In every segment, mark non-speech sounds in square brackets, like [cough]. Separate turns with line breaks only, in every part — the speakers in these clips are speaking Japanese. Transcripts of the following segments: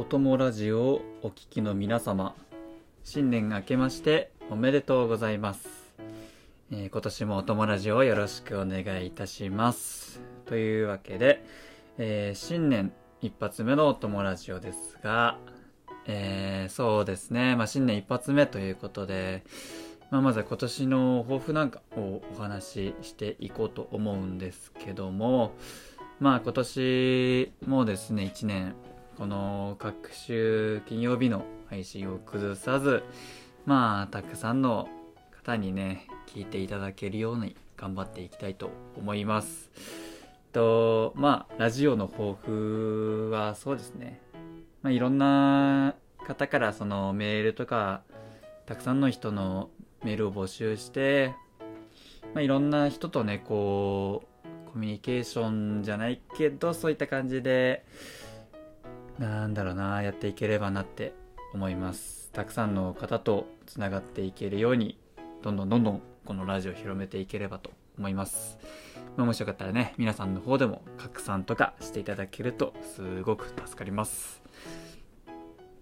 おともラジオをお聞きの皆様、新年明けましておめでとうございます。えー今年もおともラジオをよろしくお願いいたします。というわけで、えー新年一発目のおともラジオですが、えーそうですね、まあ、新年一発目ということで、まあ、まずは今年の抱負なんかをお話ししていこうと思うんですけども、まあ今年もですね、1年、この各週金曜日の配信を崩さず、まあたくさんの方にね、聞いていただけるように頑張っていきたいと思います。と、まあラジオの抱負はそうですね、まあいろんな方からそのメールとか、たくさんの人のメールを募集して、まあ、いろんな人とね、こう、コミュニケーションじゃないけど、そういった感じで、なんだろうな、やっていければなって思います。たくさんの方とつながっていけるように、どんどんどんどんこのラジオを広めていければと思います。まあもしよかったらね、皆さんの方でも拡散とかしていただけるとすごく助かります。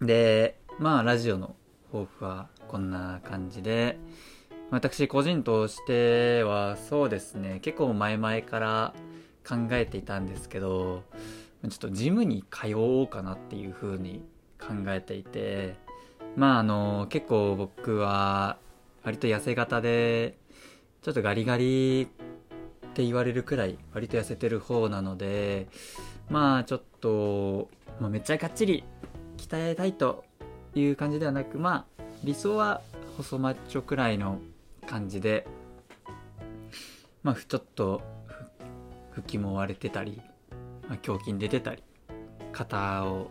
で、まあラジオの抱負はこんな感じで、私個人としてはそうですね、結構前々から考えていたんですけど、ちょっとジムに通おうかなっていう風に考えていて、まああの、結構僕は割と痩せ型で、ちょっとガリガリって言われるくらい割と痩せてる方なので、まあちょっと、まあ、めっちゃがっちり鍛えたいという感じではなく、まあ理想は細マッチョくらいの感じで、まあちょっと腹筋も割れてたり、まあ、胸筋出てたり、肩を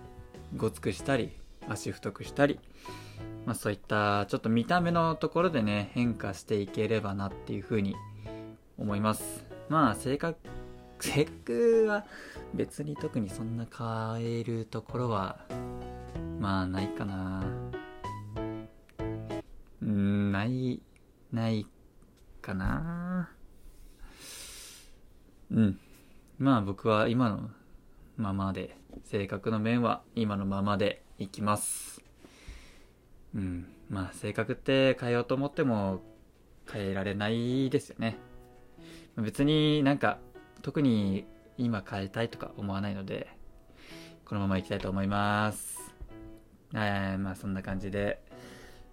ごつくしたり、足太くしたり、まあそういったちょっと見た目のところでね、変化していければなっていうふうに思います。まあ性格、性格は別に特にそんな変えるところは、まあないかな。うん、ない、ないかな。うん。まあ僕は今のままで、性格の面は今のままでいきます。うん。まあ性格って変えようと思っても変えられないですよね。別になんか特に今変えたいとか思わないので、このままいきたいと思います。はい、まあそんな感じで、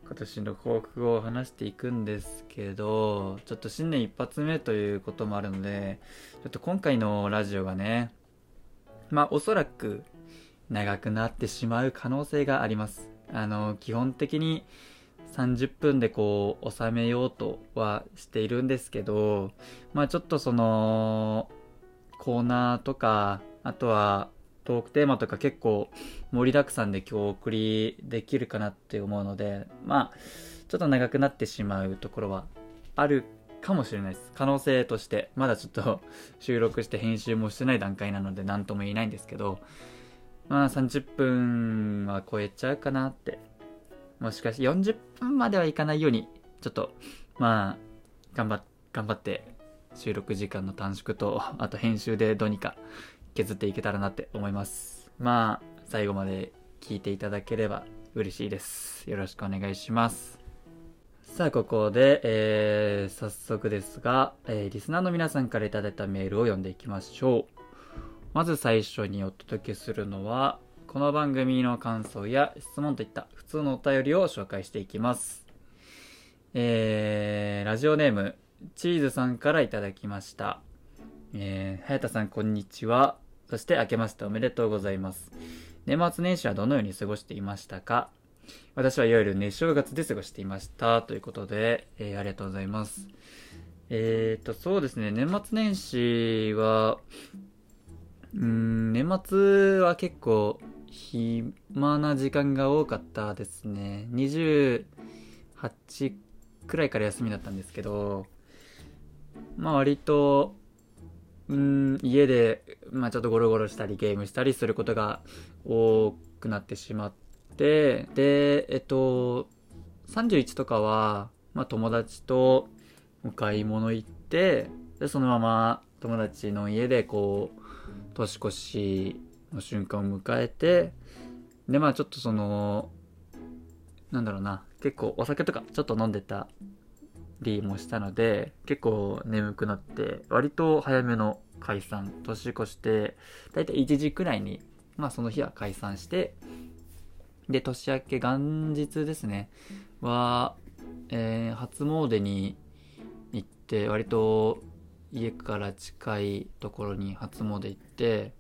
今年の抱負を話していくんですけど、ちょっと新年一発目ということもあるので、ちょっと今回のラジオがね、まあおそらく長くなってしまう可能性があります。あの、基本的に30分でこう収めようとはしているんですけど、まあちょっとその、コーナーとか、あとはトークテーマとか結構盛りだくさんで今日お送りできるかなって思うので、まあ、ちょっと長くなってしまうところはあるかもしれないです。可能性として、まだちょっと収録して編集もしてない段階なので何とも言えないんですけど、まあ30分は超えちゃうかなって。もしかして40分まではいかないように、ちょっと、まあ、頑張、頑張って収録時間の短縮と、あと編集でどうにか削っていけたらなって思います。まあ、最後まで聞いていただければ嬉しいです。よろしくお願いします。さあ、ここで、えー、早速ですが、えー、リスナーの皆さんからいただいたメールを読んでいきましょう。まず最初にお届けするのは、この番組の感想や質問といった普通のお便りを紹介していきます。えー、ラジオネーム、チーズさんからいただきました。えー、はやたさんこんにちは。そして明けましておめでとうございます。年末年始はどのように過ごしていましたか？私はいわゆる熱正月で過ごしていました。ということで、えーありがとうございます。えーと、そうですね、年末年始は、うん、年末は結構暇な時間が多かったですね。28くらいから休みだったんですけど、まあ割と、うん、家で、まあちょっとゴロゴロしたりゲームしたりすることが多くなってしまって、で、えっと、31とかは、まあ友達とお買い物行って、で、そのまま友達の家でこう、年越しの瞬間を迎えて、でまあちょっとそのなんだろうな結構お酒とかちょっと飲んでたりもしたので結構眠くなって割と早めの解散年越して大体1時くらいにまあその日は解散してで年明け元日ですねは、えー、初詣に行って割と家から近いところに初詣行って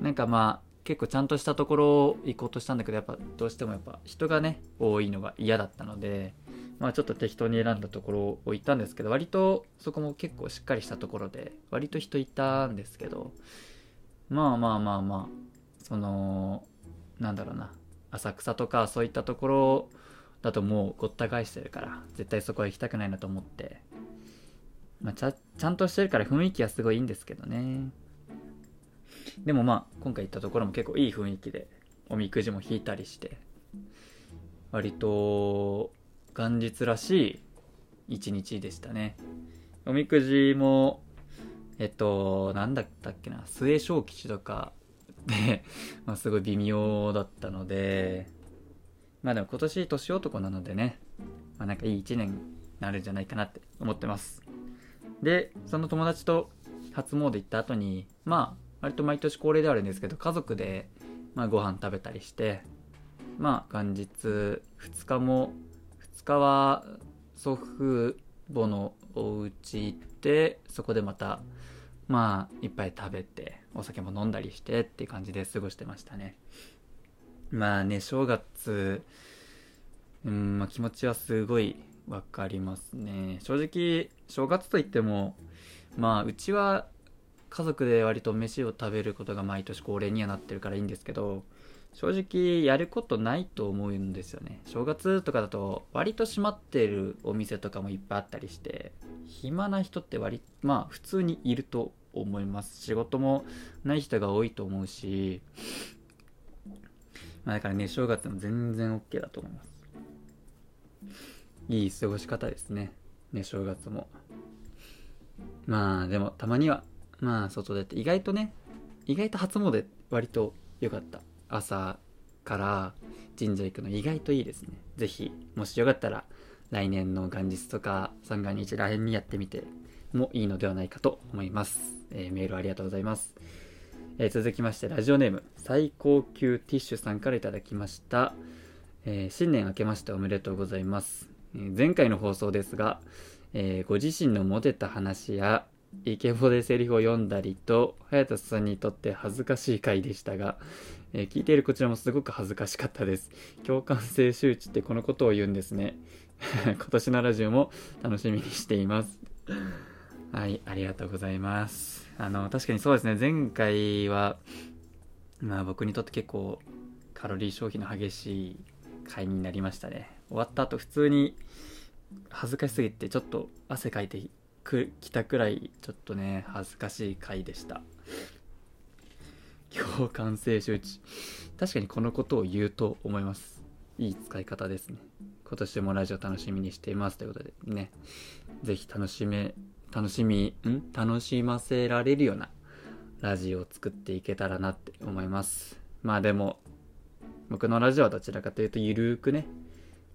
なんかまあ結構ちゃんとしたところ行こうとしたんだけどやっぱどうしてもやっぱ人がね多いのが嫌だったのでまあちょっと適当に選んだところを行ったんですけど割とそこも結構しっかりしたところで割と人いたんですけどまあまあまあまあそのなんだろうな浅草とかそういったところだともうごった返してるから絶対そこは行きたくないなと思ってまあ、ちゃちゃんとしてるから雰囲気はすごいいいんですけどね。でもまあ今回行ったところも結構いい雰囲気でおみくじも引いたりして割と元日らしい一日でしたね。おみくじもえっと何だったっけな末小吉とかで、[laughs] まあ、すごい微妙だったのでまあでも今年年男なのでね、まあ、なんかいい一年になるんじゃないかなって思ってます。でその友達と初詣行った後にまあ割と毎年恒例ではあるんですけど家族で、まあ、ご飯食べたりしてまあ元日2日もは祖父母のお家行ってそこでまたまあいっぱい食べてお酒も飲んだりしてって感じで過ごしてましたね。まあね正月うん、まあ、気持ちはすごいわかりますね。正直正月といってもまあうちは家族で割と飯を食べることが毎年恒例にはなってるからいいんですけど正直やることないと思うんですよね。正月とかだと割と閉まってるお店とかもいっぱいあったりして暇な人って割まあ普通にいると思います。仕事もない人が多いと思うしまあだからね正月も全然 OK だと思います。いい過ごし方ですね。ね正月も。まあでもたまにはまあ外出て意外とね意外と初詣割と良かった。朝から神社行くの意外といいですね。是非もしよかったら来年の元日とか三が日らへんにやってみてもいいのではないかと思います、えー、メールありがとうございます、えー、続きましてラジオネーム最高級ティッシュさんから頂きました、えー、新年明けましておめでとうございます、え前回の放送ですが、えご自身のモテた話やイケボでセリフを読んだりと、早田さんにとって恥ずかしい回でしたが、えー、聞いているこちらもすごく恥ずかしかったです。共感性周知ってこのことを言うんですね。[laughs] 今年のラジオも楽しみにしています。はい、ありがとうございます。あの、確かにそうですね、前回は、まあ僕にとって結構カロリー消費の激しい回になりましたね。終わった後普通に恥ずかしすぎてちょっと汗かいてく来たくらいちょっとね恥ずかしい回でした。共感性周知。確かにこのことを言うと思います。いい使い方ですね。今年もラジオ楽しみにしていますということでね。是非楽しめ楽しみん？楽しませられるようなラジオを作っていけたらなって思います。まあでも僕のラジオはどちらかというとゆるーくね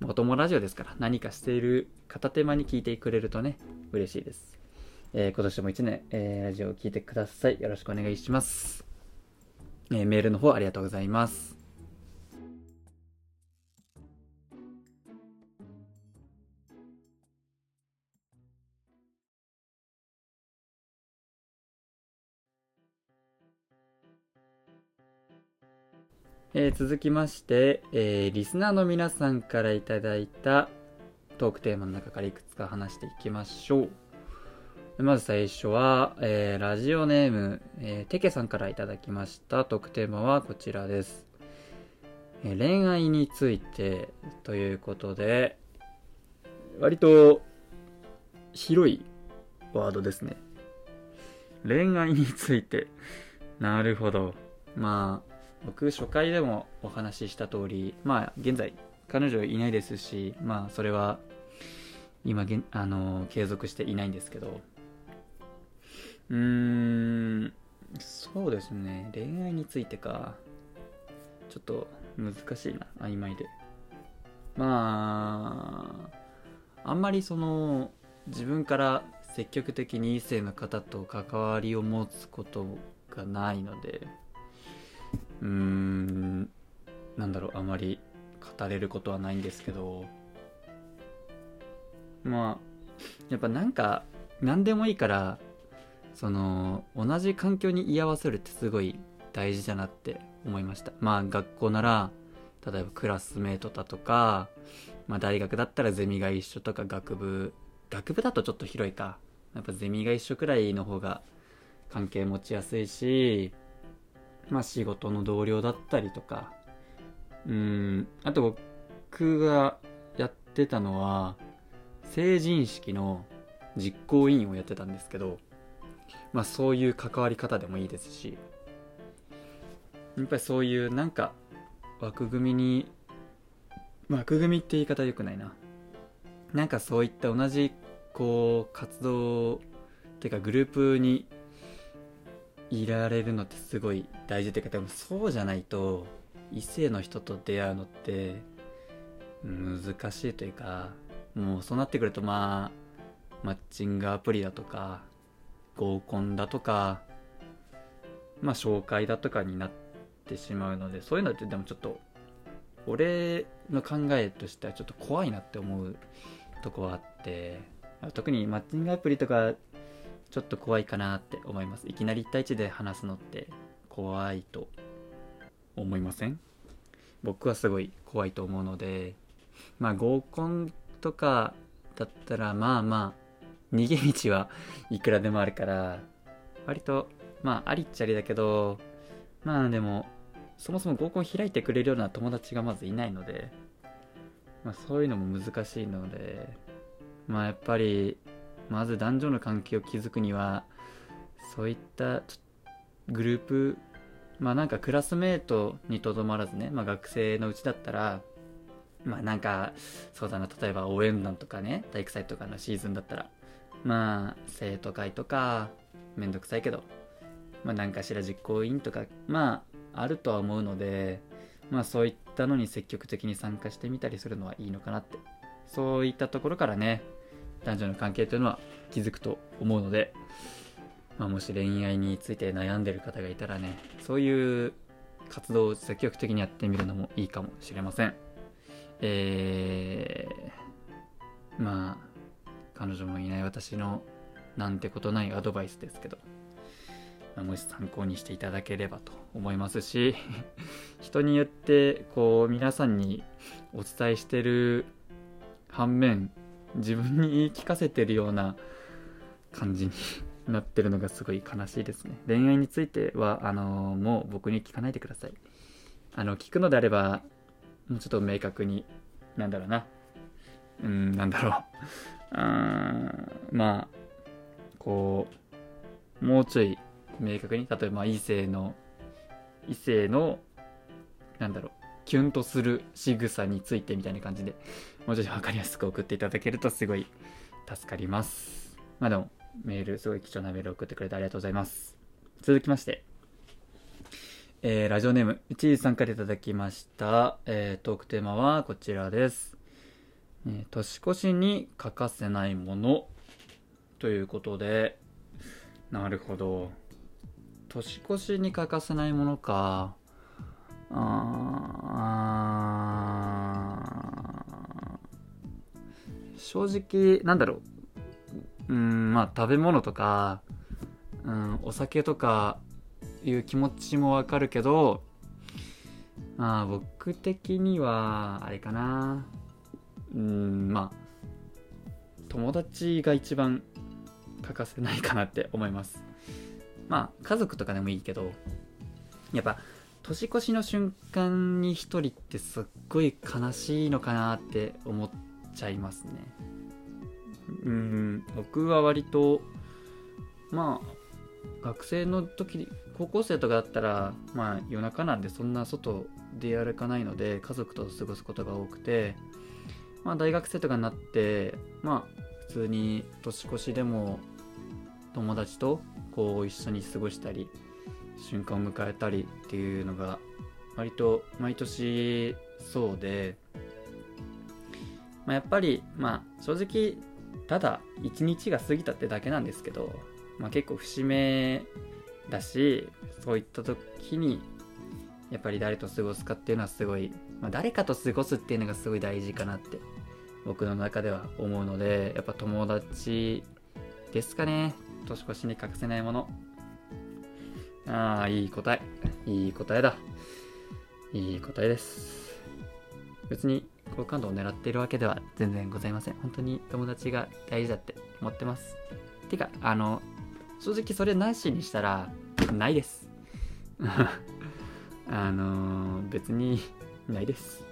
お供ラジオですから何かしている片手間に聞いてくれるとね嬉しいです。えー、今年も1年、えー、ラジオを聴いてください。よろしくお願いします。えー、メールの方ありがとうございます。えー、続きまして、えー、リスナーの皆さんからいただいたトークテーマの中からいくつか話していきましょう。まず最初は、えー、ラジオネーム、えー、テケさんからいただきましたトークテーマはこちらです。え、恋愛についてということで、割と広いワードですね。恋愛について。なるほど。まあ、僕初回でもお話しした通り、まあ現在彼女いないですし、まあそれは今げあの継続していないんですけど。うーんそうですね。恋愛についてか。ちょっと難しいな曖昧で。まああんまりその自分から積極的に異性の方と関わりを持つことがないので。うーんなんだろうあまり語れることはないんですけどまあやっぱなんか何でもいいからその同じ環境に居合わせるってすごい大事だなって思いました。まあ学校なら例えばクラスメートだとか、まあ、大学だったらゼミが一緒とか学部学部だとちょっと広いか。やっぱゼミが一緒くらいの方が関係持ちやすいしまあ仕事の同僚だったりとか。うん。あと僕がやってたのは成人式の実行委員をやってたんですけどまあそういう関わり方でもいいですしやっぱりそういうなんか枠組みに枠組みって言い方良くないな。なんかそういった同じこう活動っていうかグループにいられるのってすごい大事っていうかでもそうじゃないと異性の人と出会うのって難しいというかもうそうなってくるとまあマッチングアプリだとか合コンだとかまあ紹介だとかになってしまうのでそういうのってでもちょっと俺の考えとしてはちょっと怖いなって思うとこはあって特にマッチングアプリとかちょっと怖いかなって思います。いきなり1対1で話すのって怖いと思いません？僕はすごい怖いと思うのでまあ合コンとかだったらまあまあ逃げ道はいくらでもあるから割とまあありっちゃりだけどまあでもそもそも合コン開いてくれるような友達がまずいないので、まあ、そういうのも難しいのでまあやっぱりまず男女の関係を築くにはそういったグループまあなんかクラスメートにとどまらずね、まあ、学生のうちだったらまあなんかそうだな例えば応援団とかね体育祭とかのシーズンだったらまあ生徒会とかめんどくさいけどまあ何かしら実行委員とかまああるとは思うのでまあそういったのに積極的に参加してみたりするのはいいのかなってそういったところからね男女の関係というのは気づくと思うのでまあ、もし恋愛について悩んでる方がいたらねそういう活動を積極的にやってみるのもいいかもしれません。えー、まあ彼女もいない私のなんてことないアドバイスですけど、まあ、もし参考にしていただければと思いますし [laughs] 人によってこう皆さんにお伝えしてる反面自分に言い聞かせてるような感じになってるのがすごい悲しいですね。恋愛については、あの、もう僕に聞かないでください。あの、聞くのであれば、もうちょっと明確に、なんだろうな。うん、なんだろう。うん、まあ、こう、もうちょい明確に、例えば異性の、異性の、なんだろう、キュンとする仕草についてみたいな感じで、もうちょっと分かりやすく送っていただけるとすごい助かります。まあでも、メール、すごい貴重なメール送ってくれてありがとうございます。続きまして、えー、ラジオネーム、一時さんからいただきました、えー、トークテーマはこちらです。えー、年越しに欠かせないものということで、なるほど。年越しに欠かせないものか。あ正直、なんだろう。うんまあ食べ物とか、うん、お酒とかいう気持ちもわかるけどまあ僕的にはあれかな。うんまあ友達が一番欠かせないかなって思います。まあ家族とかでもいいけどやっぱ年越しの瞬間に一人ってすっごい悲しいのかなって思っちゃいますね。うん僕は割とまあ学生の時高校生とかだったらまあ夜中なんでそんな外出歩かないので家族と過ごすことが多くてまあ大学生とかになってまあ普通に年越しでも友達とこう一緒に過ごしたり瞬間を迎えたりっていうのが、割と毎年そうで、まあ、やっぱりまあ正直ただ一日が過ぎたってだけなんですけど、まあ、結構節目だしそういった時にやっぱり誰と過ごすかっていうのはすごい、まあ、誰かと過ごすっていうのがすごい大事かなって僕の中では思うのでやっぱ友達ですかね。年越しに欠かせないもの。ああいい答え。いい答えだ。いい答えです。別に好感度を狙っているわけでは全然ございません。本当に友達が大事だって思ってます。てかあの正直それなしにしたらないです。[laughs] あの別にないです。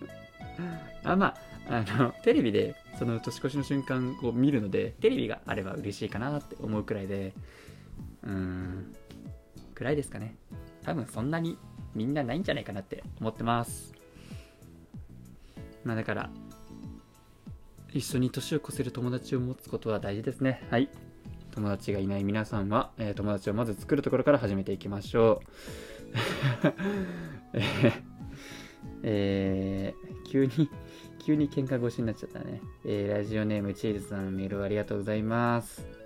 [laughs] あまああのテレビでその年越しの瞬間を見るのでテレビがあれば嬉しいかなって思うくらいでうん。くらいですかね。多分そんなにみんなないんじゃないかなって思ってます。まあだから一緒に年を越せる友達を持つことは大事ですね。はい。友達がいない皆さんは、えー、友達をまず作るところから始めていきましょう。[laughs] えー、急に急に喧嘩腰になっちゃったね。えー、ラジオネームチーズさんメールありがとうございます。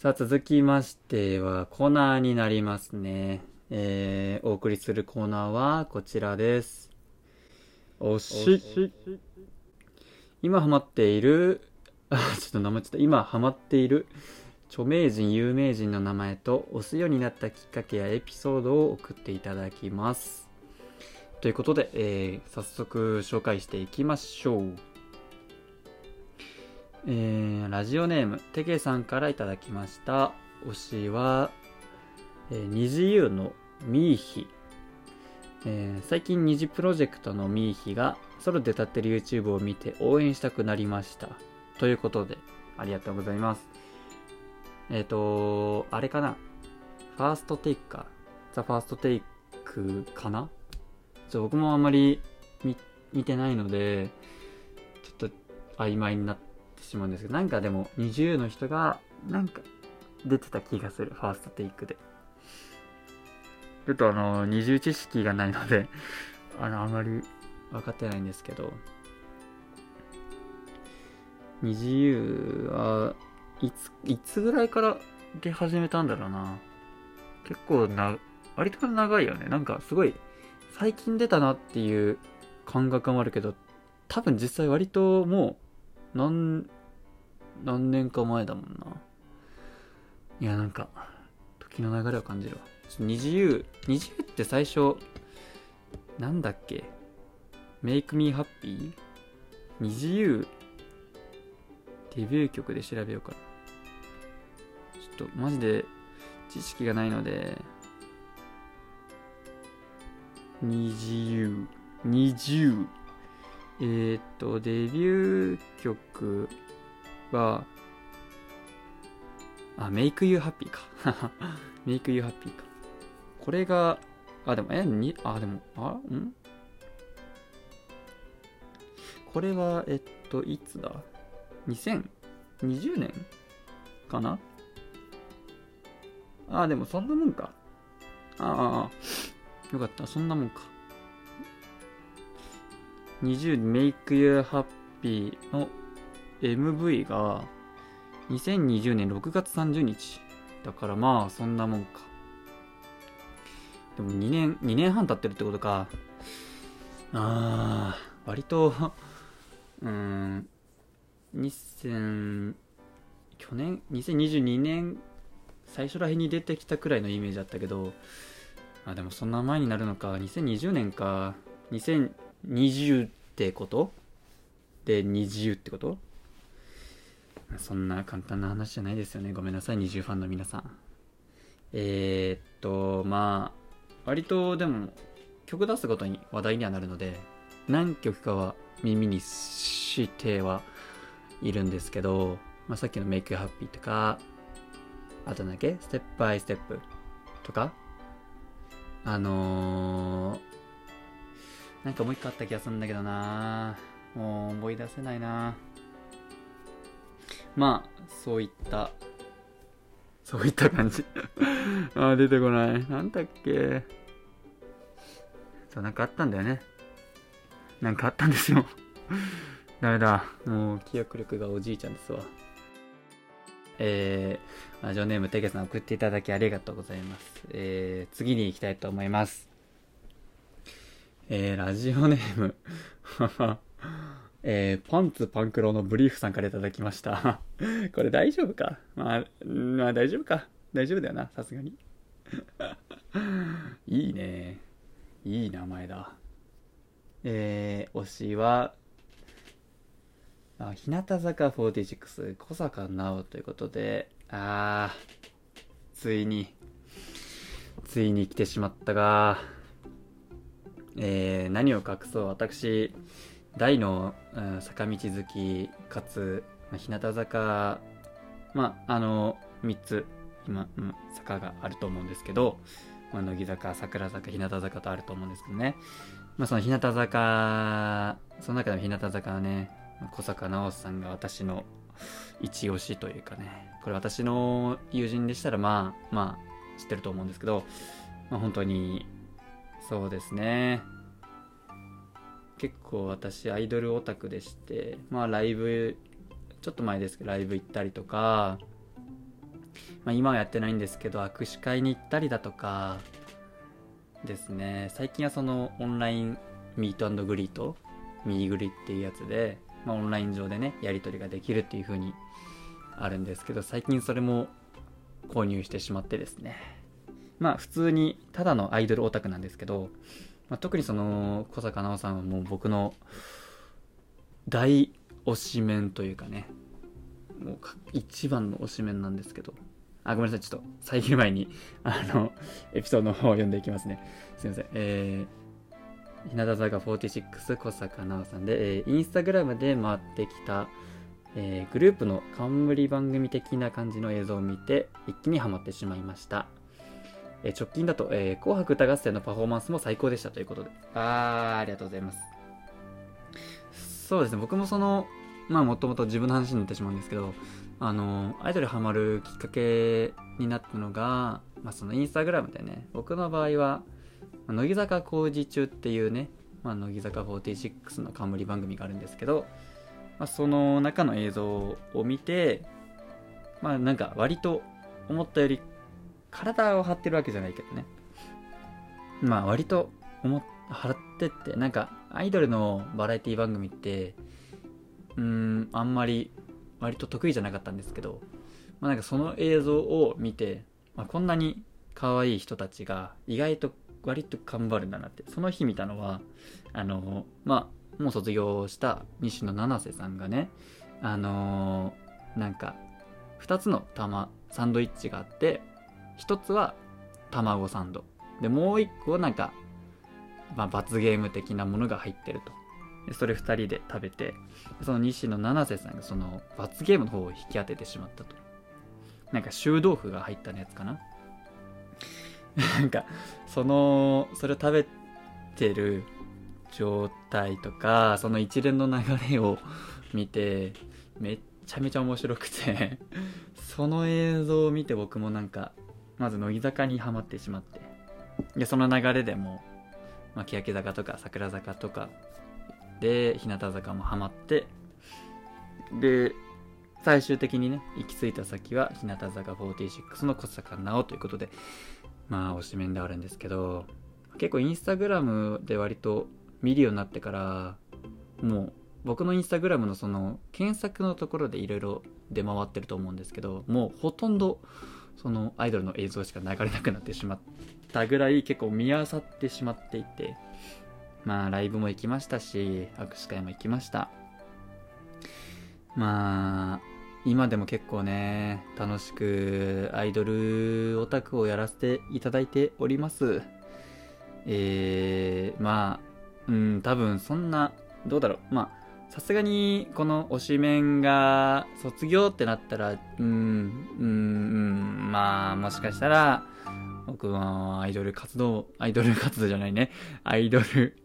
さあ続きましてはコーナーになりますね。えー、お送りするコーナーはこちらです。おし今ハマっているあ、ちょっと名前ちょっと今ハマっている著名人、有名人の名前と押すようになったきっかけやエピソードを送っていただきます。ということで、えー、早速紹介していきましょう。えー、ラジオネーム、てけさんからいただきました。推しは、えー、虹優のミーヒ。えー、最近虹プロジェクトのミーヒがソロで歌ってる YouTube を見て応援したくなりました。ということで、ありがとうございます。えっ、ー、と、あれかなファーストテイクか。ザ・ファーストテイクかなちょ僕もあんまり見てないので、ちょっと曖昧になってしまうんですけど、なんかでも20の人が、なんか出てた気がする。ファーストテイクで。ちょっとあの、二重知識がないので [laughs] あの、あまり分かってないんですけど、二自由はいつ、いつぐらいから出始めたんだろうな。結構な、割と長いよね。なんかすごい、最近出たなっていう感覚もあるけど、多分実際割ともう、何、何年か前だもんな。いや、なんか、時の流れを感じるわ。二自由、二自由って最初、なんだっけ ?Make me happy? 二自由？デビュー曲で調べようかな。ちょっとマジで知識がないので、二十、二十。えー、っと、デビュー曲は、あ、Make You Happy か。[laughs] Make You Happy か。これが、あ、でも、え、に、あ、でも、あ、ん？これは、えっと、いつだ？2020年かな？あ、でもそんなもんか。ああ、よかった。そんなもんか。20 Make You Happy の MV が2020年6月30日。だからまあ、そんなもんか。でも2年、2年半経ってるってことか。ああ、割と、[laughs] うん、2000去年2022年最初らへんに出てきたくらいのイメージだったけどあでもそんな前になるのか2020年か20ってこと？で20ってこと？そんな簡単な話じゃないですよね。ごめんなさい20ファンの皆さん。えー、っとまあ割とでも曲出すごとに話題にはなるので何曲かは耳にしてはいるんですけど、まあ、さっきの Make You Happy とか、あとだけ？Step by Step とか、あのー、なんかもう一個あった気がするんだけどなもう思い出せないなまあ、そういった、そういった感じ [laughs] あ、出てこない。なんだっけそう、なんかあったんだよね。なんかあったんですよ [laughs] ダメだ。もう記憶力がおじいちゃんですわ。えー、ラジオネームてけさん送っていただきありがとうございます。えー、次に行きたいと思います。えー、ラジオネーム [laughs] えー、パンツパンクロのブリーフさんからいただきました。[laughs] これ大丈夫か？まあ、まあ大丈夫か？大丈夫だよな、さすがに。[laughs] いいね。いい名前だ。えー、推しは、あ日向坂46、小坂直ということで、あー、ついに、ついに来てしまったが、えー、何を隠そう、私、大の、うん、坂道好きかつ、まあ、日向坂まああの3つ今、うん、坂があると思うんですけど、まあ、乃木坂桜坂日向坂とあると思うんですけどね、まあ、その日向坂その中でも日向坂はね小坂直さんが私の一押しというかねこれ私の友人でしたらまあまあ知ってると思うんですけど、まあ、本当にそうですね。結構私アイドルオタクでしてまあライブちょっと前ですけどライブ行ったりとか、まあ、今はやってないんですけど握手会に行ったりだとかですね。最近はそのオンラインミートグリートミーグリっていうやつで、まあ、オンライン上でねやり取りができるっていう風にあるんですけど最近それも購入してしまってですね。まあ普通にただのアイドルオタクなんですけどまあ、特にその小坂直さんはもう僕の大推しメンというかねもう一番の推しメンなんですけどあごめんなさいちょっと遮る前にあのエピソードの方を読んでいきますね。すいません。えー、日向坂46小坂直さんで、えー、インスタグラムで回ってきた、えー、グループの冠番組的な感じの映像を見て一気にハマってしまいました。え直近だと、えー、紅白歌合戦のパフォーマンスも最高でしたということで。あー、ありがとうございます。そうですね、僕もその、まあもともと自分の話になってしまうんですけど、あの、アイドルハマるきっかけになったのが、まあそのインスタグラムでね、僕の場合は、乃木坂工事中っていうね、まあ、乃木坂46の冠番組があるんですけど、まあ、その中の映像を見て、まあなんか割と思ったより体を張ってるわけじゃないけどね。まあ割と思払ってって、なんかアイドルのバラエティ番組って、うん、あんまり割と得意じゃなかったんですけど、まあなんかその映像を見て、まあ、こんなに可愛い人たちが意外と割と頑張るんだなって、その日見たのは、あの、まあ、もう卒業した西野七瀬さんがね、あのなんか、2つの玉、サンドイッチがあって、一つは卵サンド。でもう一個なんか、まあ、罰ゲーム的なものが入ってると。でそれ2人で食べてその西野七瀬さんがその罰ゲームの方を引き当ててしまったと。なんか臭豆腐が入ったやつかな。[laughs] なんかそのそれを食べてる状態とかその一連の流れを見てめっちゃめちゃ面白くて。[laughs] その映像を見て僕もなんかまず乃木坂にはまってしまって。でその流れでも、まあ、欅坂とか桜坂とかで日向坂もハマって。で最終的にね行き着いた先は日向坂46の小坂直ということでまあ推しメンであるんですけど結構インスタグラムで割と見るようになってからもう僕のインスタグラムのその検索のところでいろいろ出回ってると思うんですけどもうほとんどそのアイドルの映像しか流れなくなってしまったぐらい結構見漁ってしまっていてまあライブも行きましたし握手会も行きました。まあ今でも結構ね楽しくアイドルオタクをやらせていただいております。えー、まあうん多分そんなどうだろう。まあさすがにこの推しメンが卒業ってなったら、うん、うん、うん、まあもしかしたら僕はアイドル活動、アイドル活動じゃないね、アイドル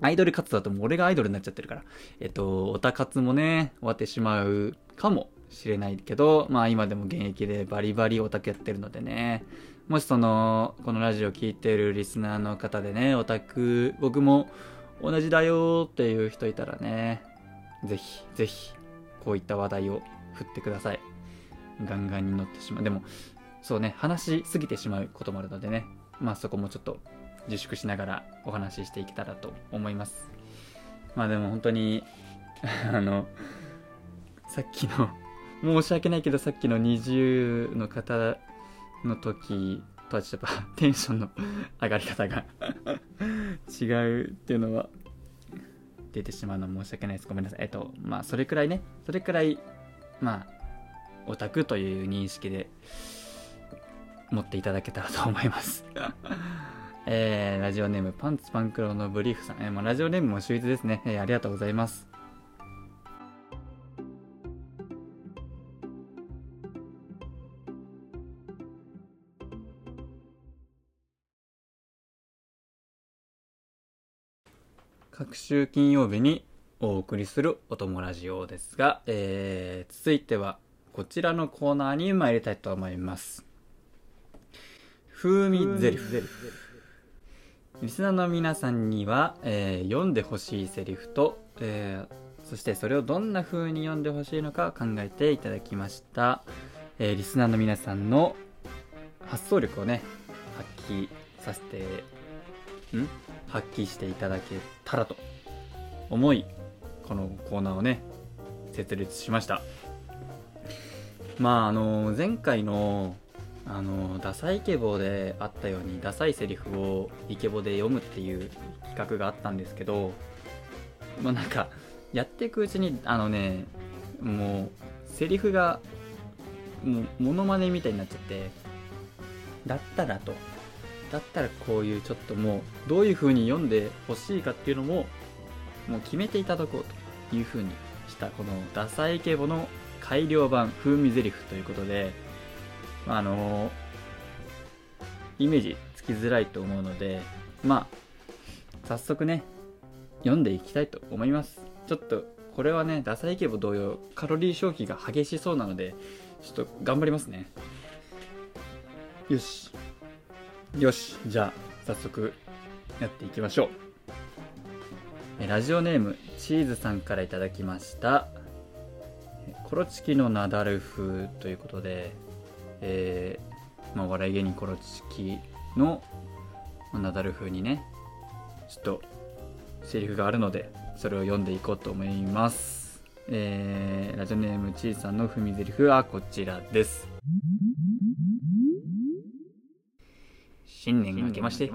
アイドル活動だともう俺がアイドルになっちゃってるから、えっと、オタ活もね、終わってしまうかもしれないけど、まあ今でも現役でバリバリオタクやってるのでね、もしその、このラジオ聴いてるリスナーの方でね、オタク、僕も同じだよっていう人いたらね、ぜひ、ぜひ、こういった話題を振ってください。ガンガンに乗ってしまう。でも、そうね、話しすぎてしまうこともあるのでね、まあそこもちょっと自粛しながらお話ししていけたらと思います。まあでも本当に [laughs] あの、さっきの [laughs] 申し訳ないけどさっきの20の方の時とはちょっと [laughs] テンションの上がり方が違うっていうのは出てしまうのは申し訳ないです。ごめんなさい。えっと、まあそれくらいね、それくらい、まあ、オタクという認識で持っていただけたらと思います。[laughs] えー、ラジオネームパンツパンクロのブリーフさん、えー、まあ、ラジオネームも秀逸ですね、えー、ありがとうございます。各週金曜日にお送りするお供ラジオですが、えー、続いてはこちらのコーナーに参りたいと思います。風味ゼリフ。リスナーの皆さんには、えー、読んでほしいセリフと、えー、そしてそれをどんな風に読んでほしいのか考えていただきました。えー、リスナーの皆さんの発想力をね、発揮させて、ん？発揮していただけたらと思い、このコーナーをね、設立しました。まああの前回のあのダサイケボであったようにダサいセリフをイケボで読むっていう企画があったんですけどまあなんかやっていくうちにあのねもうセリフがもうモノマネみたいになっちゃってだったらとだったらこういうちょっともうどういう風に読んでほしいかっていうのももう決めていただこうという風にしたこのダサイケボの改良版風味ゼリフということで、あ、あのイメージつきづらいと思うので、まあ、早速ね、読んでいきたいと思います。ちょっと、これはね、ダサイケボ同様、カロリー消費が激しそうなので、ちょっと頑張りますね。よし。よし。じゃあ、早速、やっていきましょう。ラジオネーム、チーズさんから頂きました。コロチキのナダル風ということで、えー、まあ、笑い芸人コロチキのナダル風にね、ちょっとセリフがあるので、それを読んでいこうと思います。えー、ラジオネームちいさんの踏み台詞はこちらです。新年明けまして、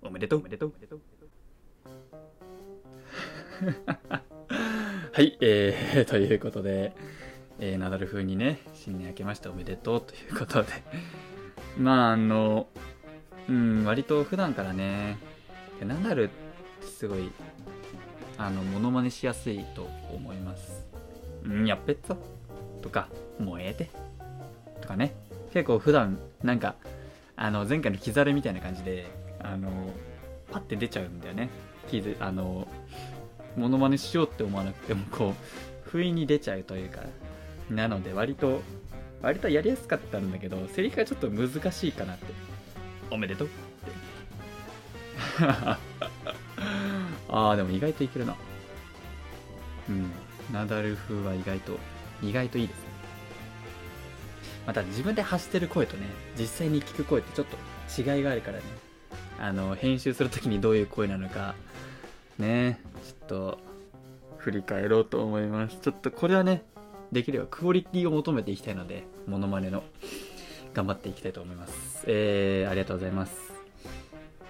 おめでとう。おめでとう。[laughs] はい、えー、[laughs] ということで、えー、ナダル風にね、新年明けましておめでとうということで、[laughs] まあ、あの、うん、割と普段からね、ナダルってすごい、あの、モノマネしやすいと思います。んやっぺっととか、もうええてとかね、結構普段、なんか、あの、前回のキザレみたいな感じで、あの、パッて出ちゃうんだよね。あの、モノマネしようって思わなくてもこう [laughs] 不意に出ちゃうというか。なので割と割とやりやすかったんだけどセリフがちょっと難しいかなって。おめでとう。って。[laughs] ああでも意外といけるな。うん。ナダル風は意外と意外といいです。また自分で発してる声とね実際に聞く声ってちょっと違いがあるからね。あの編集する時にどういう声なのかねちょっと振り返ろうと思います。ちょっとこれはねできればクオリティを求めていきたいのでモノマネの。頑張っていきたいと思います。えー、ありがとうございます。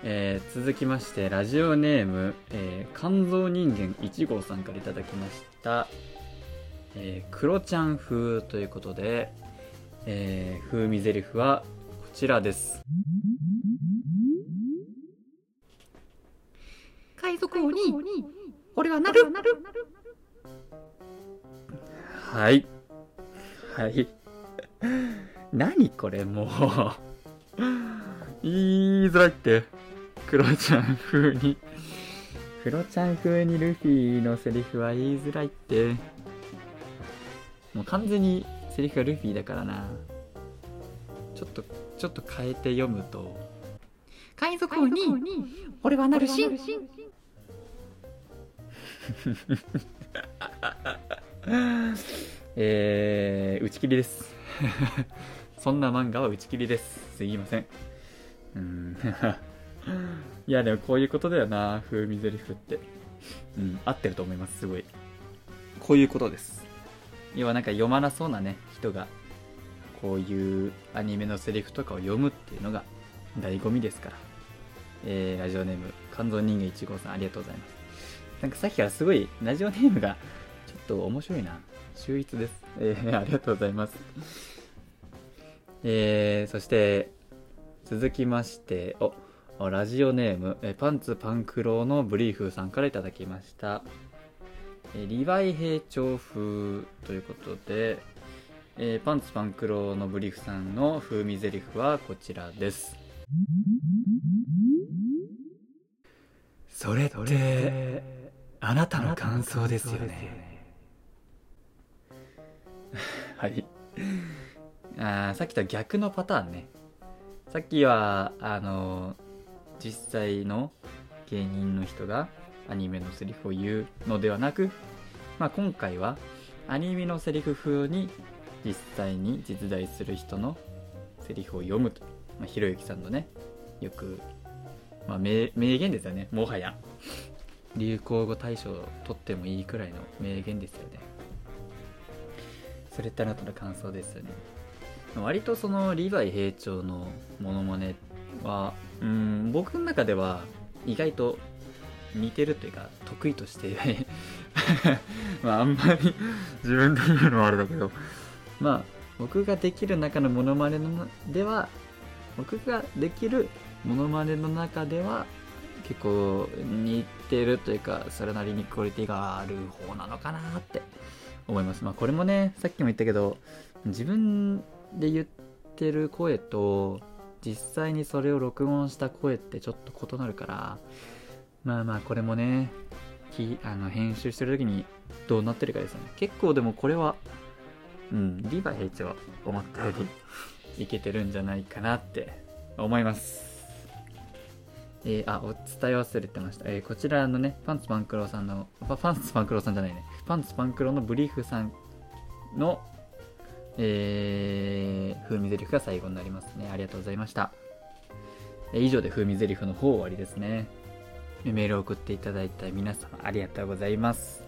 えー、続きましてラジオネーム、えー、肝臓人間1号さんから頂きましたえー、クロちゃん風ということで、えー、風味ゼリフはこちらです。
海賊王に俺はなる。
はい。はい。[laughs] 何これもう。言いづらいってクロちゃん風に。クロちゃん風にルフィのセリフは言いづらいって。もう完全にセリフがルフィだからな。ちょっとちょっと変えて読むと。
海賊王に俺はなるし。[laughs]
えー、打ち切りです。[laughs] そんな漫画は打ち切りです。すいません。うん。[laughs] いやでもこういうことだよな。風味ゼリフって。うん。合ってると思いますすごい。こういうことです要はなんか読まなそうなね人がこういうアニメのセリフとかを読むっていうのが醍醐味ですから。えー、ラジオネーム肝臓人間1号さんありがとうございます。なんかさっきからすごいラジオネームがちょっと面白いな。秀逸です。えー、[laughs] ありがとうございます。えー、そして続きましておラジオネームえパンツパンクローのブリーフさんからいただきました。リヴァイ兵長風ということで、えー、パンツパンクローのブリフさんの風味ゼリフはこちらです。それってあなたの感想ですよね。[laughs] はい。あさっきとは逆のパターンね。さっきはあの実際の芸人の人がアニメのセリフを言うのではなく、まあ、今回はアニメのセリフ風に実際に実在する人のセリフを読むと、まあ、ひろゆきさんのねよく、まあ、名名言ですよね。もはや。流行語大賞を取ってもいいくらいの名言ですよね。それってあなたの感想ですよね。割とそのリヴァイ兵長のモノマネはうん僕の中では意外と似てるというか得意として [laughs] まああんまり自分で言うのはあれだけどまあ僕ができる中のモノマネのでは僕ができるモノマネの中では結構似てるというかそれなりにクオリティがある方なのかなって思います。まあこれもねさっきも言ったけど自分で言ってる声と実際にそれを録音した声ってちょっと異なるからまあまあこれもねきあの編集してる時にどうなってるかですよね結構でもこれはうんリヴァイヘイチは思ったよりいけてるんじゃないかなって思いますえー、あ、お伝え忘れてました。えー、こちらのね、パンツパンクローさんの、パンツパンクローさんじゃないね、パンツパンクローのブリーフさんのえー、風味ゼリフが最後になりますね。ありがとうございました。え以上で風味ゼリフの方終わりですね。メールを送っていただいた皆様ありがとうございます。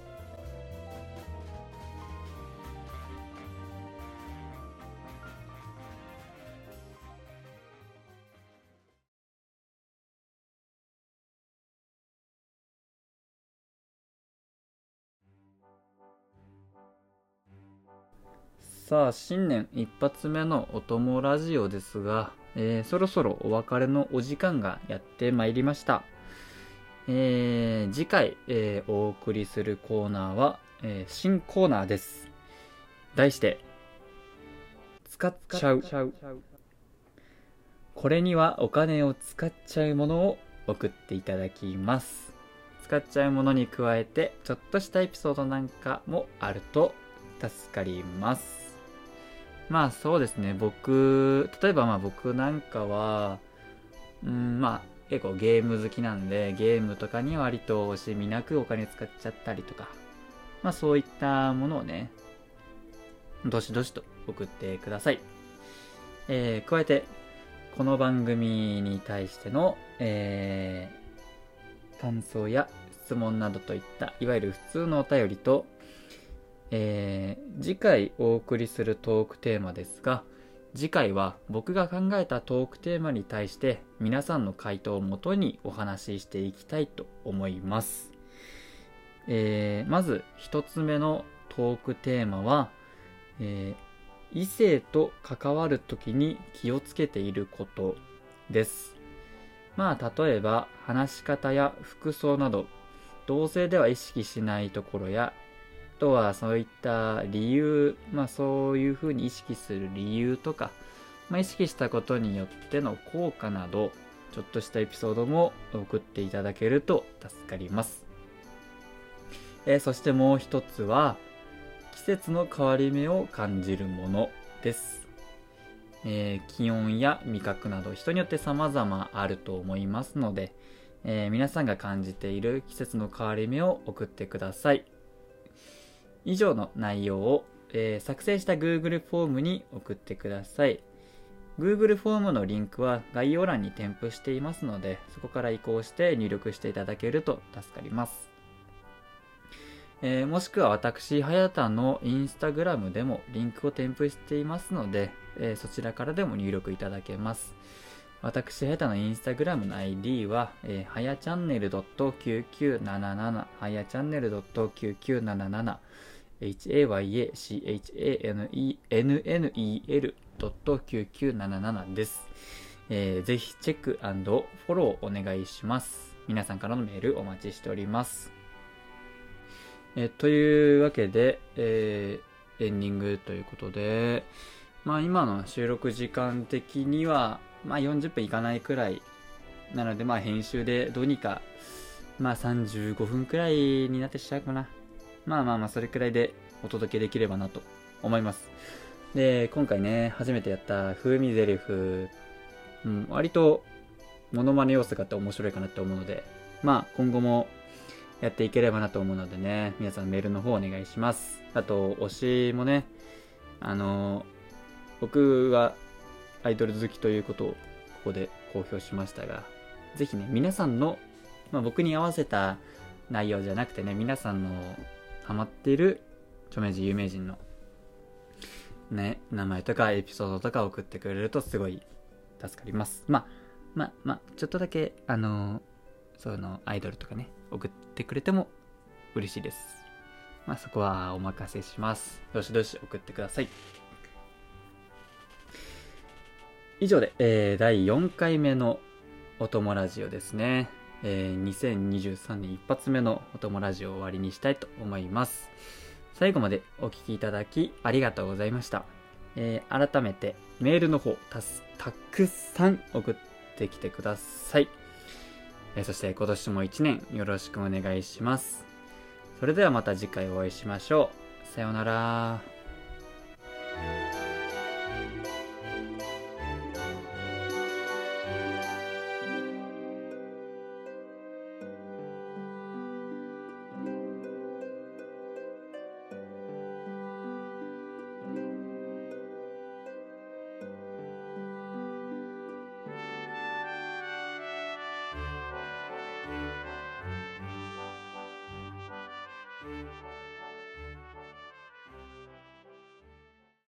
さあ新年一発目のお供ラジオですが、えー、そろそろお別れのお時間がやってまいりました、えー、次回、えー、お送りするコーナーは、え新コーナーです。題して使っちゃう。これにはお金を使っちゃうものを送っていただきます。使っちゃうものに加えてちょっとしたエピソードなんかもあると助かります。まあそうですね、僕、例えばまあ僕なんかは、うん、まあ結構ゲーム好きなんで、ゲームとかに割と惜しみなくお金使っちゃったりとか、まあそういったものをね、どしどしと送ってください。えー、加えて、この番組に対しての、えー、感想や質問などといった、いわゆる普通のお便りと、えー、次回お送りするトークテーマですが次回は僕が考えたトークテーマに対して皆さんの回答をもとにお話ししていきたいと思います、えー、まず1つ目のトークテーマは、えー、異性と関わる時に気をつけていることです。まあ例えば話し方や服装など同性では意識しないところやとはそういった理由、まあそういうふうに意識する理由とか、まあ、意識したことによっての効果など、ちょっとしたエピソードも送っていただけると助かります。えーそしてもう一つは季節の変わり目を感じるものです、えー気温や味覚など人によって様々あると思いますので、えー皆さんが感じている季節の変わり目を送ってください以上の内容を、えー作成した Google フォームに送ってください Google フォームのリンクは概要欄に添付していますのでそこから移行して入力していただけると助かりますえーもしくは私、早田のインスタグラムでもリンクを添付していますので、えーそちらからでも入力いただけます。私、早田のインスタグラムの ID は、えー、はやチャンネル .9977、はやチャンネル .9977、hayachanel.9977 です。えーぜひチェックフォローお願いします。皆さんからのメールお待ちしております。えーというわけで、えーエンディングということで、まあ今の収録時間的には、まあ40分いかないくらいなので、まあ編集でどうにか、まあ35分くらいになってしちゃうかな。まあまあまあそれくらいでお届けできればなと思います。で、今回ね、初めてやった風味ゼリフ、うん、割とモノマネ要素があって面白いかなって思うので、まあ今後もやっていければなと思うのでね、皆さんメールの方お願いします。あと、推しもね、あの、僕はアイドル好きということをここで公表しましたが、ぜひね、皆さんの、まあ、僕に合わせた内容じゃなくてね、皆さんのハマっている著名人、有名人のね、名前とかエピソードとか送ってくれるとすごい助かります。まあ、まあ、まあ、ちょっとだけ、あの、そのアイドルとかね、送ってくれても嬉しいです。まあそこはお任せします。どしどし送ってください。以上で、えー第4回目のお供ラジオですね。えー2023年一発目のお供ラジオを終わりにしたいと思います。最後までお聞きいただきありがとうございました。えー改めてメールの方たたくさん送ってきてください。えーそして今年も一年よろしくお願いします。それではまた次回お会いしましょう。さようなら。